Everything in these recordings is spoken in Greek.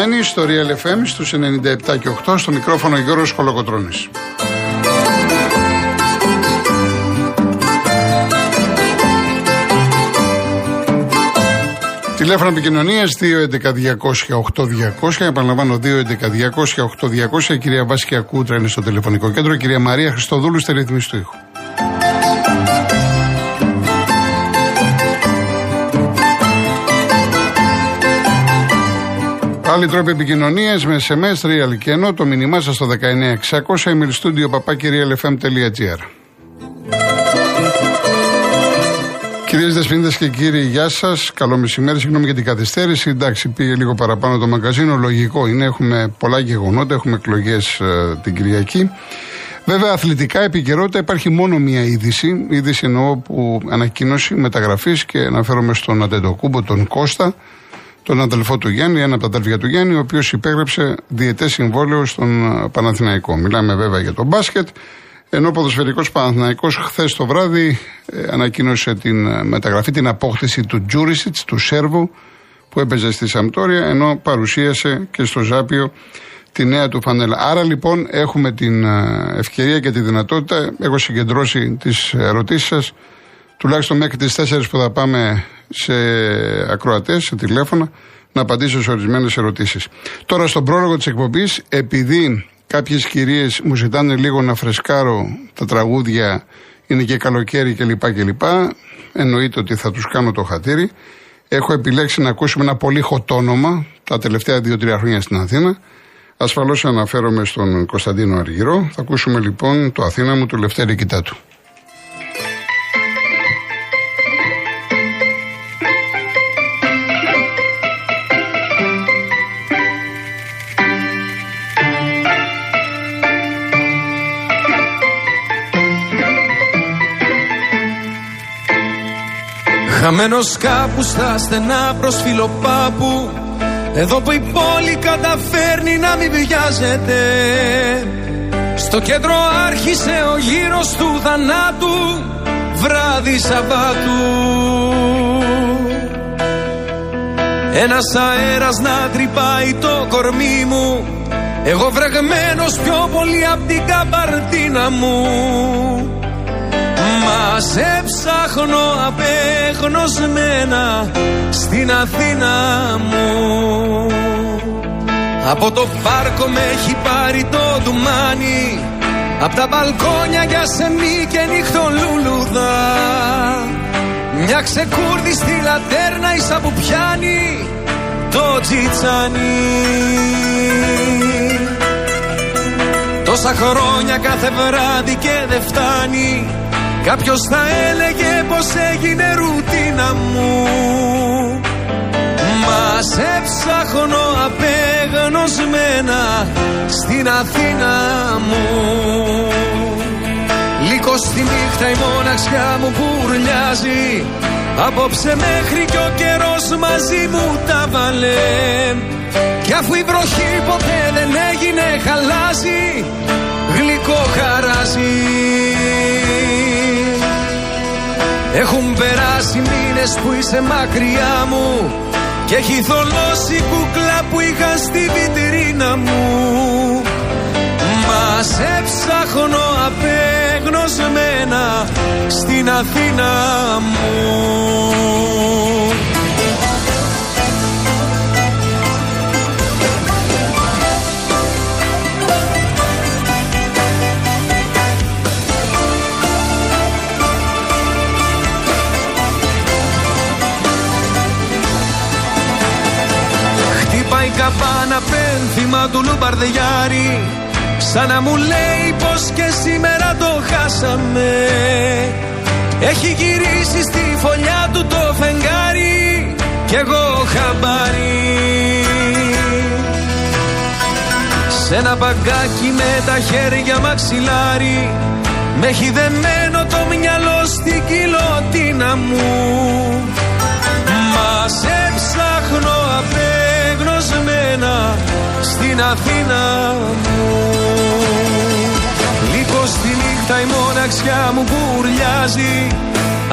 Είστε συντονισμένοι στο Real FM στους 97 και 8 στο μικρόφωνο Γιώργος Κολοκοτρώνης. Τηλέφωνο επικοινωνίας 211-200-8200. Επαναλαμβάνω 211-200-8200. Η κυρία Βάσκια Κούτρα είναι στο τηλεφωνικό κέντρο. Η κυρία Μαρία Χριστοδούλου στη ρύθμιση του ήχου. Άλλοι τρόποι επικοινωνίας με SMS, real και ενώ το μήνυμά σας στο 19600 email studio papakirialfm.gr. Κυρίες Δεσπίνδε και κύριοι, γεια σας. Καλό μεσημέρι. Συγγνώμη για την καθυστέρηση. Εντάξει, πήγε λίγο παραπάνω το μαγκαζίνο. Λογικό είναι. Έχουμε πολλά γεγονότα. Έχουμε εκλογές ε, την Κυριακή. Βέβαια, αθλητικά επικαιρότητα υπάρχει μόνο μία είδηση. Είδηση εννοώ που ανακοίνωση μεταγραφής και αναφέρομαι στον Αντετοκούμπο, τον Κώστα, τον αδελφό του Γιάννη, ένα από τα αδέλφια του Γιάννη, ο οποίος υπέγραψε διαιτές συμβόλαιο στον ε, Παναθηναϊκό. Μιλάμε βέβαια για τον μπάσκετ. Ενώ ο ποδοσφαιρικός Παναθηναϊκός χθες το βράδυ ε, ανακοίνωσε την ε, μεταγραφή, την απόκτηση του Τζούρισιτς, του Σέρβου, που έπαιζε στη Σαμπτόρια, ενώ παρουσίασε και στο Ζάπιο τη νέα του φανέλα. Άρα λοιπόν έχουμε την ευκαιρία και τη δυνατότητα, έχω συγκεντρώσει τις ερωτήσεις σας, τουλάχιστον μέχρι τις 4 που θα πάμε σε ακροατές, σε τηλέφωνα, να απαντήσω σε ορισμένες ερωτήσεις. Τώρα, στον πρόλογο της εκπομπής, επειδή κάποιες κυρίες μου ζητάνε λίγο να φρεσκάρω τα τραγούδια, είναι και καλοκαίρι κλπ. κλπ. Εννοείται ότι θα τους κάνω το χατήρι. Έχω επιλέξει να ακούσουμε ένα πολύ χωτόνομα τα τελευταία δύο-τρία χρόνια στην Αθήνα. Ασφαλώς αναφέρομαι στον Κωνσταντίνο Αργυρό. Θα ακούσουμε λοιπόν το Αθήνα μου του Λευτέρη Κιτάτου. Χαμένος κάπου στα στενά προς φιλοπάπου Εδώ που η πόλη καταφέρνει να μην βιάζεται. Στο κέντρο άρχισε ο γύρος του θανάτου Βράδυ Σαββάτου. Ένας αέρας να τρυπάει το κορμί μου Εγώ βρεγμένος πιο πολύ απ' την καμπαρτίνα μου. Μα σε ψάχνω απεγνωσμένα στην Αθήνα μου. Από το πάρκο με έχει πάρει το ντουμάνι Απ' τα μπαλκόνια για σεμί και νύχτο λουλουδά Μια ξεκούρδη στη λατέρνα ίσα που πιάνει το τζιτσάνι. Τόσα χρόνια κάθε βράδυ και δεν φτάνει Κάποιος θα έλεγε πως έγινε ρουτίνα μου. Μας σε ψάχνω απεγνωσμένα στην Αθήνα μου. Λίγο στη νύχτα η μοναξιά μου πουρλιάζει Απόψε μέχρι κι ο καιρός μαζί μου τα βάλε. Κι αφού η βροχή ποτέ δεν έγινε χαλάζει Γλυκό χαράζει έχουν περάσει μήνες που είσαι μακριά μου Και έχει θολώσει κουκλά που είχα στη βιτρίνα μου. Μας σε ψάχνω απεγνωσμένα στην Αθήνα μου πένθυμα του Λουμπαρδιάρη Σαν να μου λέει πως και σήμερα το χάσαμε. Έχει γυρίσει στη φωλιά του το φεγγάρι Κι εγώ χαμπάρι. Σ' ένα μπαγκάκι με τα χέρια μαξιλάρι Με έχει δεμένο το μυαλό στην κοιλωτίνα μου. Μα σε ψάχνω απέναντι στην Αθήνα μου. Λίγο στη νύχτα η μοναξιά μου πουρλιάζει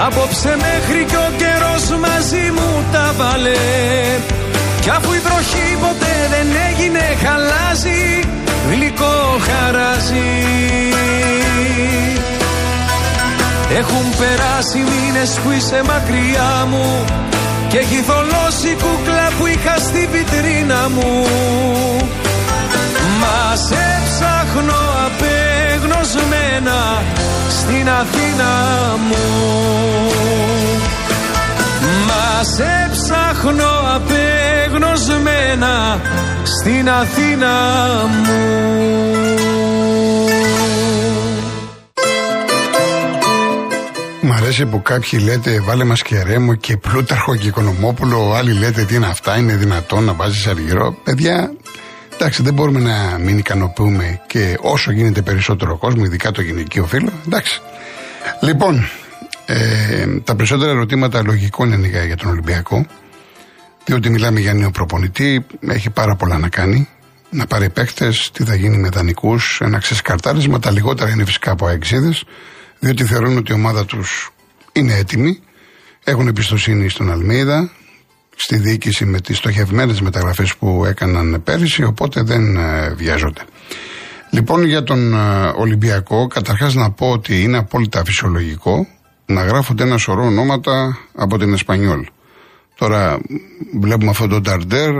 Απόψε μέχρι κι ο καιρός μαζί μου τα βάλε. Κι αφού η βροχή ποτέ δεν έγινε χαλάζει. Γλυκό χαράζει. Έχουν περάσει μήνες που είσαι μακριά μου Και έχει θολώσει κούκλα που είχα στη βιτρίνα μου. Μας σε ψάχνω απεγνωσμένα στην Αθήνα μου. Μας σε ψάχνω απεγνωσμένα στην Αθήνα μου Μ' αρέσει που κάποιοι λέτε βάλε μας και ρέμο και πλούταρχο και οικονομόπουλο, άλλοι λέτε τι είναι αυτά, είναι δυνατόν να βάζεις αργυρό. Παιδιά, εντάξει δεν μπορούμε να μην ικανοποιούμε και όσο γίνεται περισσότερο κόσμο, ειδικά το γυναικείο φύλλο, εντάξει. Λοιπόν, ε, τα περισσότερα ερωτήματα λογικό είναι για τον Ολυμπιακό, διότι μιλάμε για νέο προπονητή, έχει πάρα πολλά να κάνει, να πάρει παίκτες, τι θα γίνει με δανεικούς, ένα ξεσκαρτάρισμα. Τα λιγότερα είναι φυσικά από αεξίδες, διότι θεωρούν ότι η ομάδα τους είναι έτοιμη, έχουν εμπιστοσύνη στον Αλμίδα, στη διοίκηση με τις στοχευμένες μεταγραφές που έκαναν πέρυσι, οπότε δεν ε, βιάζονται. Λοιπόν, για τον ε, Ολυμπιακό, καταρχάς να πω ότι είναι απόλυτα φυσιολογικό να γράφονται ένα σωρό ονόματα από την Εσπανιόλ. Τώρα βλέπουμε αυτό το Νταρντέρ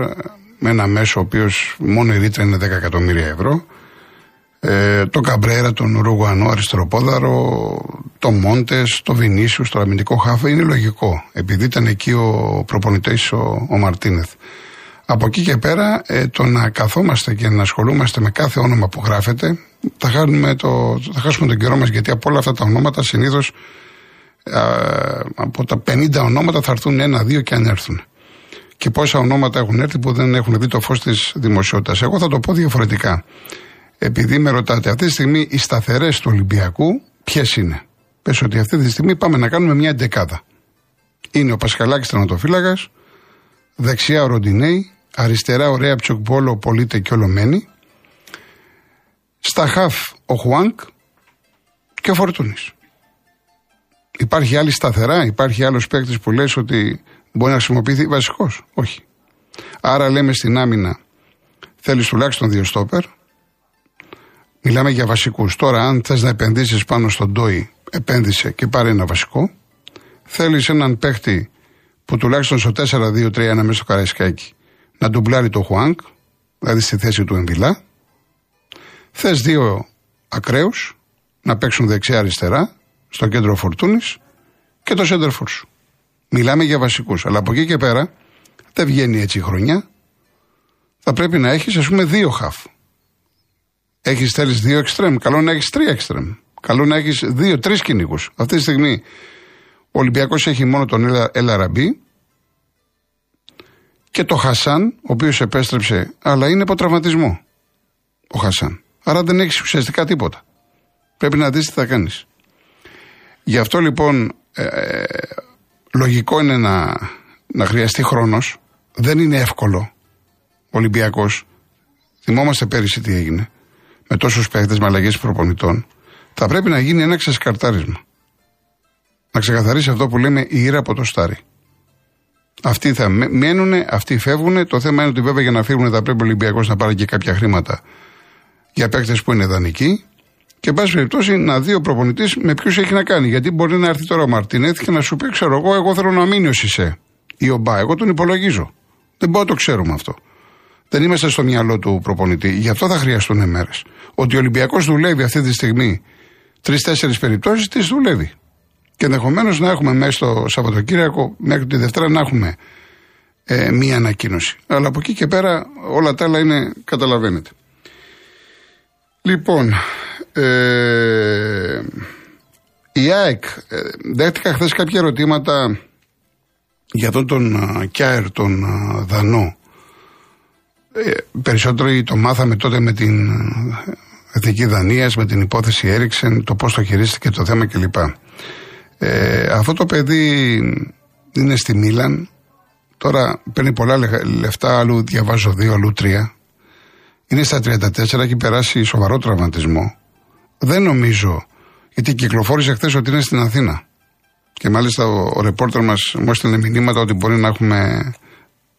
με ένα μέσο ο οποίος μόνο η ρήτρα είναι 10 εκατομμύρια ευρώ. Ε, το Καμπρέρα, τον Ρουγουανό αριστεροπόδαρο, το Μόντες, το Βινίσιους, το αμυντικό χάφε είναι λογικό. Επειδή ήταν εκεί ο προπονητής ο, ο Μαρτίνεθ. Από εκεί και πέρα ε, το να καθόμαστε και να ασχολούμαστε με κάθε όνομα που γράφεται θα, το, θα χάσουμε τον καιρό μας γιατί από όλα αυτά τα ονόματα συνήθως από τα 50 ονόματα θα έρθουν ένα-δύο και αν έρθουν. Και πόσα ονόματα έχουν έρθει που δεν έχουν δει το φως της δημοσιότητας. Εγώ θα το πω διαφορετικά. Επειδή με ρωτάτε, αυτή τη στιγμή οι σταθερές του Ολυμπιακού ποιες είναι; Πες ότι αυτή τη στιγμή πάμε να κάνουμε μια δεκάδα. Είναι ο Πασχαλάκης Τερματοφύλακας, δεξιά ο Ροντινέη, αριστερά ο Ρέα Ψοκμπόλο, Πολίτε και Ολομένη, στα χαφ ο Χουάνκ και ο Φορτούνης. Υπάρχει άλλη σταθερά, υπάρχει άλλος παίκτης που λες ότι μπορεί να χρησιμοποιηθεί; Βασικός. Όχι. Άρα λέμε στην άμυνα θέλεις τουλάχιστον δύο στόπερ. Μιλάμε για βασικούς. Τώρα, αν θες να επενδύσεις πάνω στον Ντόι, επένδυσε και πάρε ένα βασικό. Θέλεις έναν παίκτη που τουλάχιστον στο 4-2-3-1 μέσα στο καραϊσκάκι να ντουμπλάρει το Χουάνκ, δηλαδή στη θέση του Εμβιλά. Θες δύο ακραίους να παίξουν δεξιά-αριστερά στο κέντρο Φορτούνης και το Σέντερφορ σου. Μιλάμε για βασικούς. Αλλά από εκεί και πέρα δεν βγαίνει έτσι η χρονιά. Θα πρέπει να έχεις, ας πούμε, δύο χαφ. Έχεις θέλεις δύο εξτρέμ. Καλό να έχεις τρία εξτρέμ. Καλό να έχεις δύο-τρει κυνηγούς. Αυτή τη στιγμή ο Ολυμπιακός έχει μόνο τον Ελαραμπή και το Χασάν, ο οποίος επέστρεψε, αλλά είναι από τραυματισμό. Ο Χασάν. Άρα δεν έχεις ουσιαστικά τίποτα. Πρέπει να δεις τι θα κάνεις. Γι' αυτό λοιπόν ε, ε, λογικό είναι να, να χρειαστεί χρόνος. Δεν είναι εύκολο. Ο Ολυμπιακός, θυμόμαστε πέρυσι τι έγινε, με τόσους παίχτες με αλλαγές προπονητών, θα πρέπει να γίνει ένα ξεσκαρτάρισμα. Να ξεκαθαρίσει αυτό που λέμε η ήρα από το στάρι. Αυτοί θα μένουν, αυτοί φεύγουν. Το θέμα είναι ότι βέβαια για να φύγουν θα πρέπει ο Ολυμπιακός να πάρει και κάποια χρήματα για παίκτε που είναι δανεικοί και, εν πάση περιπτώσει, να δει ο προπονητής με ποιους έχει να κάνει. Γιατί μπορεί να έρθει τώρα ο Μαρτίνεθ και να σου πει: Ξέρω εγώ, εγώ θέλω να μείνει ο Σισε ή ο Μπα. Εγώ τον υπολογίζω. Δεν μπορώ να το ξέρουμε αυτό. Δεν είμαστε στο μυαλό του προπονητή. Γι' αυτό θα χρειαστούν μέρες. Ότι ο Ολυμπιακός δουλεύει αυτή τη στιγμή τρει-τέσσερι περιπτώσεις, τι δουλεύει. Και ενδεχομένως να έχουμε μέσα στο Σαββατοκύριακο, μέχρι τη Δευτέρα, να έχουμε ε, μία ανακοίνωση. Αλλά από εκεί και πέρα όλα τα άλλα είναι, καταλαβαίνετε. Λοιπόν, ε, η ΑΕΚ, ε, δέχτηκα χθες κάποια ερωτήματα για αυτόν τον Κιάερ, τον Δανό. Ε, περισσότερο το μάθαμε τότε με την Εθνική Δανία, με την υπόθεση Έριξεν, το πώς το χειρίστηκε το θέμα κλπ. Ε, αυτό το παιδί είναι στη Μίλαν, τώρα παίρνει πολλά λεφτά, αλλού διαβάζω δύο, αλλού τρία. Είναι στα 34, έχει περάσει σοβαρό τραυματισμό. Δεν νομίζω, γιατί κυκλοφόρησε χθες ότι είναι στην Αθήνα. Και μάλιστα ο, ο ρεπόρτερ μας μου έστειλε μηνύματα ότι μπορεί να έχουμε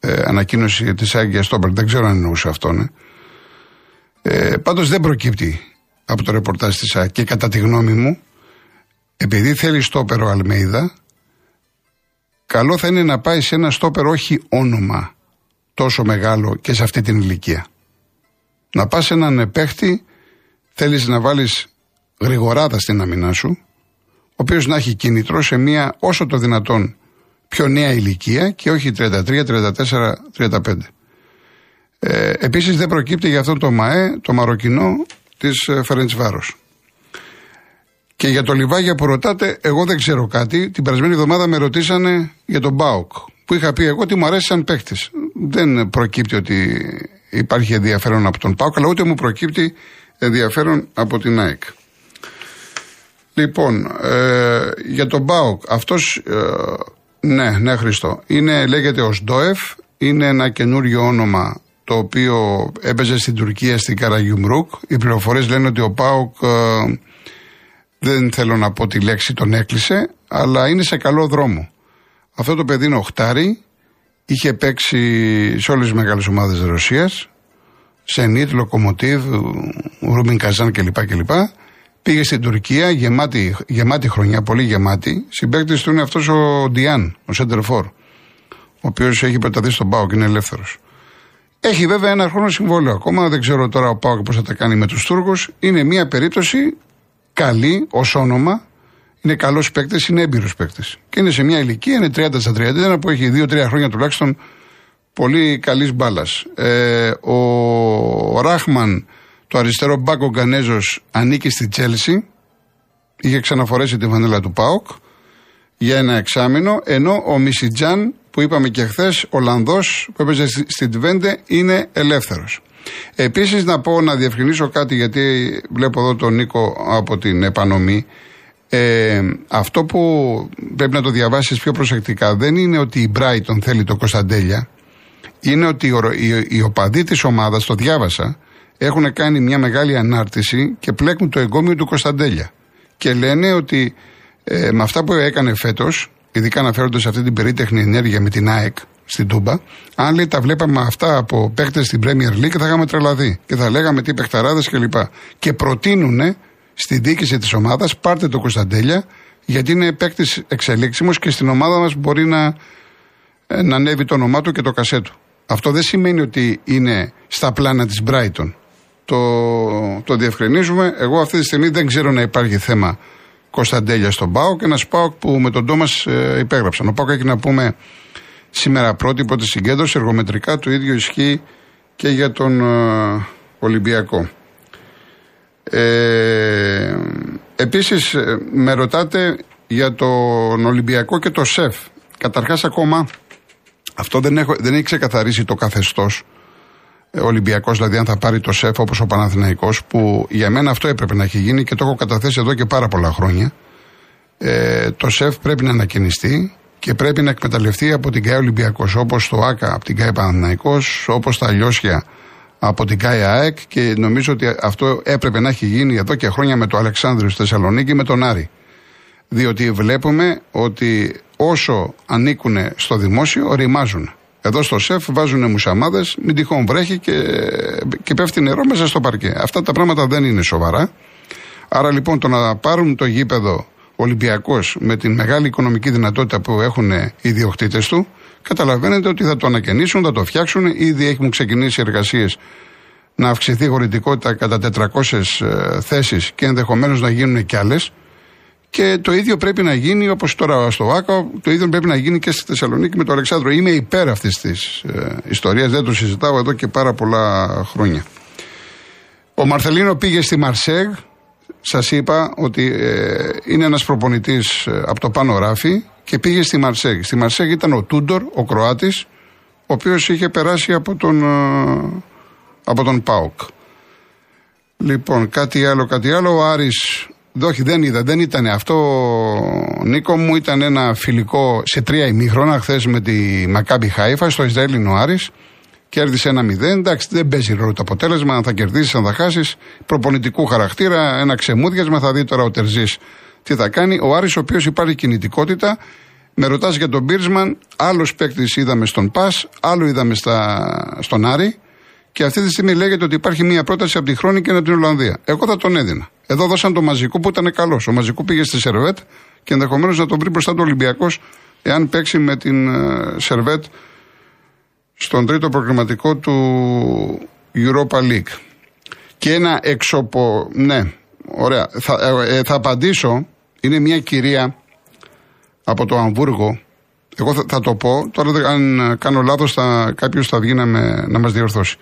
ε, ανακοίνωση της Άγγια Στόμπερ. Δεν ξέρω αν εννοούσε αυτό, ναι. Ε, Πάντως δεν προκύπτει από το ρεπορτάζ της ΑΕΚ και κατά τη γνώμη μου, επειδή θέλει στόπερ ο Αλμέιδα, καλό θα είναι να πάει σε ένα στόπερ όχι όνομα τόσο μεγάλο και σε αυτή την ηλικία. Να πας σε έναν παίχτη, θέλεις να βάλεις γρηγοράδα στην αμυνά σου, ο οποίος να έχει κίνητρο σε μια όσο το δυνατόν πιο νέα ηλικία και όχι 33, 34, 35. Ε, επίσης δεν προκύπτει για αυτό το ΜΑΕ, το Μαροκινό της ε, Φερεντσβάρος. Και για το Λιβάγια που ρωτάτε, εγώ δεν ξέρω κάτι. Την περασμένη εβδομάδα με ρωτήσανε για τον Μπάουκ. Που είχα πει εγώ ότι μου αρέσει σαν παίχτης. Δεν προκύπτει ότι υπάρχει ενδιαφέρον από τον Πάουκ, αλλά ούτε μου προκύπτει ενδιαφέρον από την ΑΕΚ. Λοιπόν, ε, για τον Μπάουκ, αυτός, ε, ναι, ναι Χριστό, είναι, λέγεται ο Σντόεφ, είναι ένα καινούριο όνομα το οποίο έπαιζε στην Τουρκία στην Καραγιουμρούκ. Οι πληροφορίες λένε ότι ο Πάουκ ε, δεν θέλω να πω τη λέξη τον έκλεισε, αλλά είναι σε καλό δρόμο. Αυτό το παιδί είναι οχτάρι, είχε παίξει σε όλες τις μεγάλες ομάδες της Ρωσίας, σε Νίτ, Λοκομοτίβ, Ρούμιν Καζάν κλπ. κλπ. Πήγε στην Τουρκία, γεμάτη, γεμάτη χρονιά, πολύ γεμάτη. Συμπέκτη του είναι αυτός ο Ντιάν, ο Σέντερφορ, ο οποίος έχει πεταθεί στον Πάο και είναι ελεύθερος. Έχει βέβαια ένα χρόνο συμβόλαιο ακόμα, δεν ξέρω τώρα ο Πάο πώς θα τα κάνει με τους Τούρκους. Είναι μια περίπτωση καλή ως όνομα. Είναι καλός παίκτης, είναι έμπειρος παίκτης. Και είναι σε μια ηλικία, είναι 30 στα 31 που έχει 2-3 χρόνια τουλάχιστον πολύ καλής μπάλας. Ε, ο Ράχμαν, το αριστερό μπάκο Γκανέζος, ανήκει στη Τσέλσι. Είχε ξαναφορέσει τη βανέλα του Πάοκ για ένα εξάμεινο, ενώ ο Μισιτζάν που είπαμε και χθες, Ολλανδό που έπαιζε στην Τβέντε, είναι ελεύθερος. Επίσης να πω να διευκρινίσω κάτι γιατί βλέπω εδώ τον Νίκο από την επανομή. Ε, αυτό που πρέπει να το διαβάσεις πιο προσεκτικά δεν είναι ότι η Brighton θέλει το Κωνσταντέλια. Είναι ότι οι, οι οπαδοί της ομάδας, το διάβασα, έχουν κάνει μια μεγάλη ανάρτηση και πλέκουν το εγκόμιο του Κωνσταντέλια. Και λένε ότι ε, με αυτά που έκανε φέτος, ειδικά αναφέρονται σε αυτή την περίτεχνη ενέργεια με την ΑΕΚ, στην Τούμπα, αν λέει τα βλέπαμε αυτά από παίκτες στην Premier League θα είχαμε τρελαθεί και θα λέγαμε τι παιχταράδες κλπ. Και, και προτείνουν στη διοίκηση της ομάδας πάρτε το Κωνσταντέλια γιατί είναι παίκτης εξελίξιμος και στην ομάδα μας μπορεί να, ε, να ανέβει το όνομά του και το κασέ του. Αυτό δεν σημαίνει ότι είναι στα πλάνα της Brighton. Το, το διευκρινίζουμε. Εγώ αυτή τη στιγμή δεν ξέρω να υπάρχει θέμα Κωνσταντέλια στον Πάο και ένα Πάο που με τον Τόμας ε, υπέγραψαν. Ο Πάο έχει να πούμε σήμερα πρώτη πρώτη συγκέντρωσης εργομετρικά το ίδιο ισχύει και για τον ε, Ολυμπιακό. Ε, επίσης ε, με ρωτάτε για τον Ολυμπιακό και το ΣΕΦ. Καταρχάς ακόμα αυτό δεν, έχω, δεν έχει ξεκαθαρίσει το καθεστώς ο Ολυμπιακός δηλαδή αν θα πάρει το ΣΕΦ όπως ο Παναθηναϊκός που για μένα αυτό έπρεπε να έχει γίνει και το έχω καταθέσει εδώ και πάρα πολλά χρόνια. Ε, το ΣΕΦ πρέπει να ανακοινιστεί και πρέπει να εκμεταλλευτεί από την ΚΑΕ Ολυμπιακός, όπως το ΑΚΑ από την ΚΑΕ Παναθυναϊκό, όπως τα Λιώσια από την ΚΑΕ ΑΕΚ και νομίζω ότι αυτό έπρεπε να έχει γίνει εδώ και χρόνια με το Αλεξάνδριο στη Θεσσαλονίκη με τον Άρη. Διότι βλέπουμε ότι όσο ανήκουν στο δημόσιο, ρημάζουν. Εδώ στο ΣΕΦ βάζουν μουσαμάδες, μην τυχόν βρέχει και, και πέφτει νερό μέσα στο παρκέ. Αυτά τα πράγματα δεν είναι σοβαρά. Άρα λοιπόν το να πάρουν το γήπεδο Ολυμπιακός με την μεγάλη οικονομική δυνατότητα που έχουν οι ιδιοκτήτε του, καταλαβαίνετε ότι θα το ανακαινήσουν, θα το φτιάξουν. Ήδη έχουν ξεκινήσει εργασίες να αυξηθεί η χωρητικότητα κατά 400 ε, θέσεις και ενδεχομένως να γίνουν κι άλλες. Και το ίδιο πρέπει να γίνει όπως τώρα στο ΆΚΑ, το ίδιο πρέπει να γίνει και στη Θεσσαλονίκη με τον Αλεξάνδρο. Είμαι υπέρ αυτής της ε, ιστορίας, δεν το συζητάω εδώ και πάρα πολλά χρόνια. Ο Μαρθελίνο πήγε στη Μαρσέγ, Σας είπα ότι ε, είναι ένας προπονητής ε, από το πάνω ράφι και πήγε στη Μαρσέγ. Στη Μαρσέγ ήταν ο Τούντορ, ο Κροάτης, ο οποίος είχε περάσει από τον, ε, από τον Πάοκ. Λοιπόν, κάτι άλλο, κάτι άλλο. Ο Άρης, όχι δεν είδα, δεν ήταν αυτό, Νίκο μου, ήταν ένα φιλικό σε τρία ημίχρονα χθες με τη Μακάμπι Χάιφα στο Ισραήλ ο Άρης. Κέρδισε ένα μηδέν. Εντάξει, δεν παίζει ρόλο το αποτέλεσμα. Αν θα κερδίσεις, αν θα χάσεις. Προπονητικού χαρακτήρα, ένα ξεμούδιασμα. Θα δει τώρα ο Τερζής τι θα κάνει. Ο Άρης, ο οποίος υπάρχει κινητικότητα, Με ρωτάς για τον Μπίρσμαν, άλλος παίκτης είδαμε στον Πας, άλλο είδαμε στα, στον Άρη. Και αυτή τη στιγμή λέγεται ότι υπάρχει μια πρόταση από τη Χρόνη και από την Ολλανδία. Εγώ θα τον έδινα. Εδώ δώσαν το μαζικό που ήταν καλός. Ο μαζικό πήγε στη Σερβέτ και ενδεχομένως να τον βρει μπροστά του Ολυμπιακός εάν παίξει με την ε, Σερβέτ στον τρίτο προγραμματικό του Europa League. Και ένα εξωπο... Ναι, ωραία. Θα, ε, ε, θα απαντήσω. Είναι μια κυρία από το Αμβούργο. Εγώ θα, το πω. Τώρα αν κάνω λάθος θα, κάποιος θα βγει να, με, να μας διορθώσει.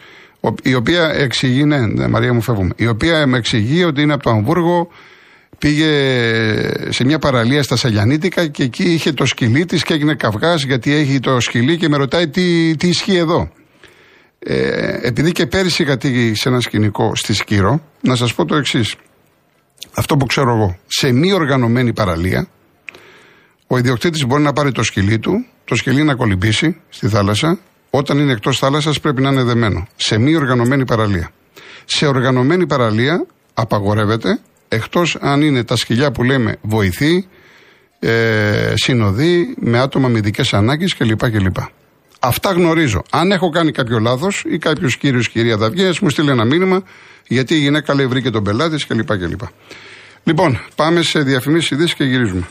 Η οποία εξηγεί, ναι, ναι, Μαρία μου φεύγουμε. Η οποία με εξηγεί ότι είναι από το Αμβούργο, πήγε σε μια παραλία στα Σαλιανίτικα και εκεί είχε το σκυλί της και έγινε καυγάς γιατί έχει το σκυλί και με ρωτάει τι, τι ισχύει εδώ. Ε, επειδή και πέρυσι είχα σε ένα σκηνικό στη Σκύρο, να σας πω το εξής. Αυτό που ξέρω εγώ. Σε μη οργανωμένη παραλία, ο ιδιοκτήτης μπορεί να πάρει το σκυλί του, το σκυλί να κολυμπήσει στη θάλασσα, όταν είναι εκτός θάλασσας πρέπει να είναι δεμένο. Σε μη οργανωμένη παραλία. Σε οργανωμένη παραλία απαγορεύεται, εκτός αν είναι τα σκυλιά που λέμε βοηθή, ε, συνοδοί, με άτομα με ειδικές ανάγκες κλπ. κλπ. Αυτά γνωρίζω. Αν έχω κάνει κάποιο λάθος ή κάποιος κύριος κυρία Δαυγέ, μου στείλει ένα μήνυμα γιατί η γυναίκα λέει βρήκε τον πελάτη κλπ. κλπ. Λοιπόν, πάμε σε διαφημίσεις ειδήσεις και γυρίζουμε.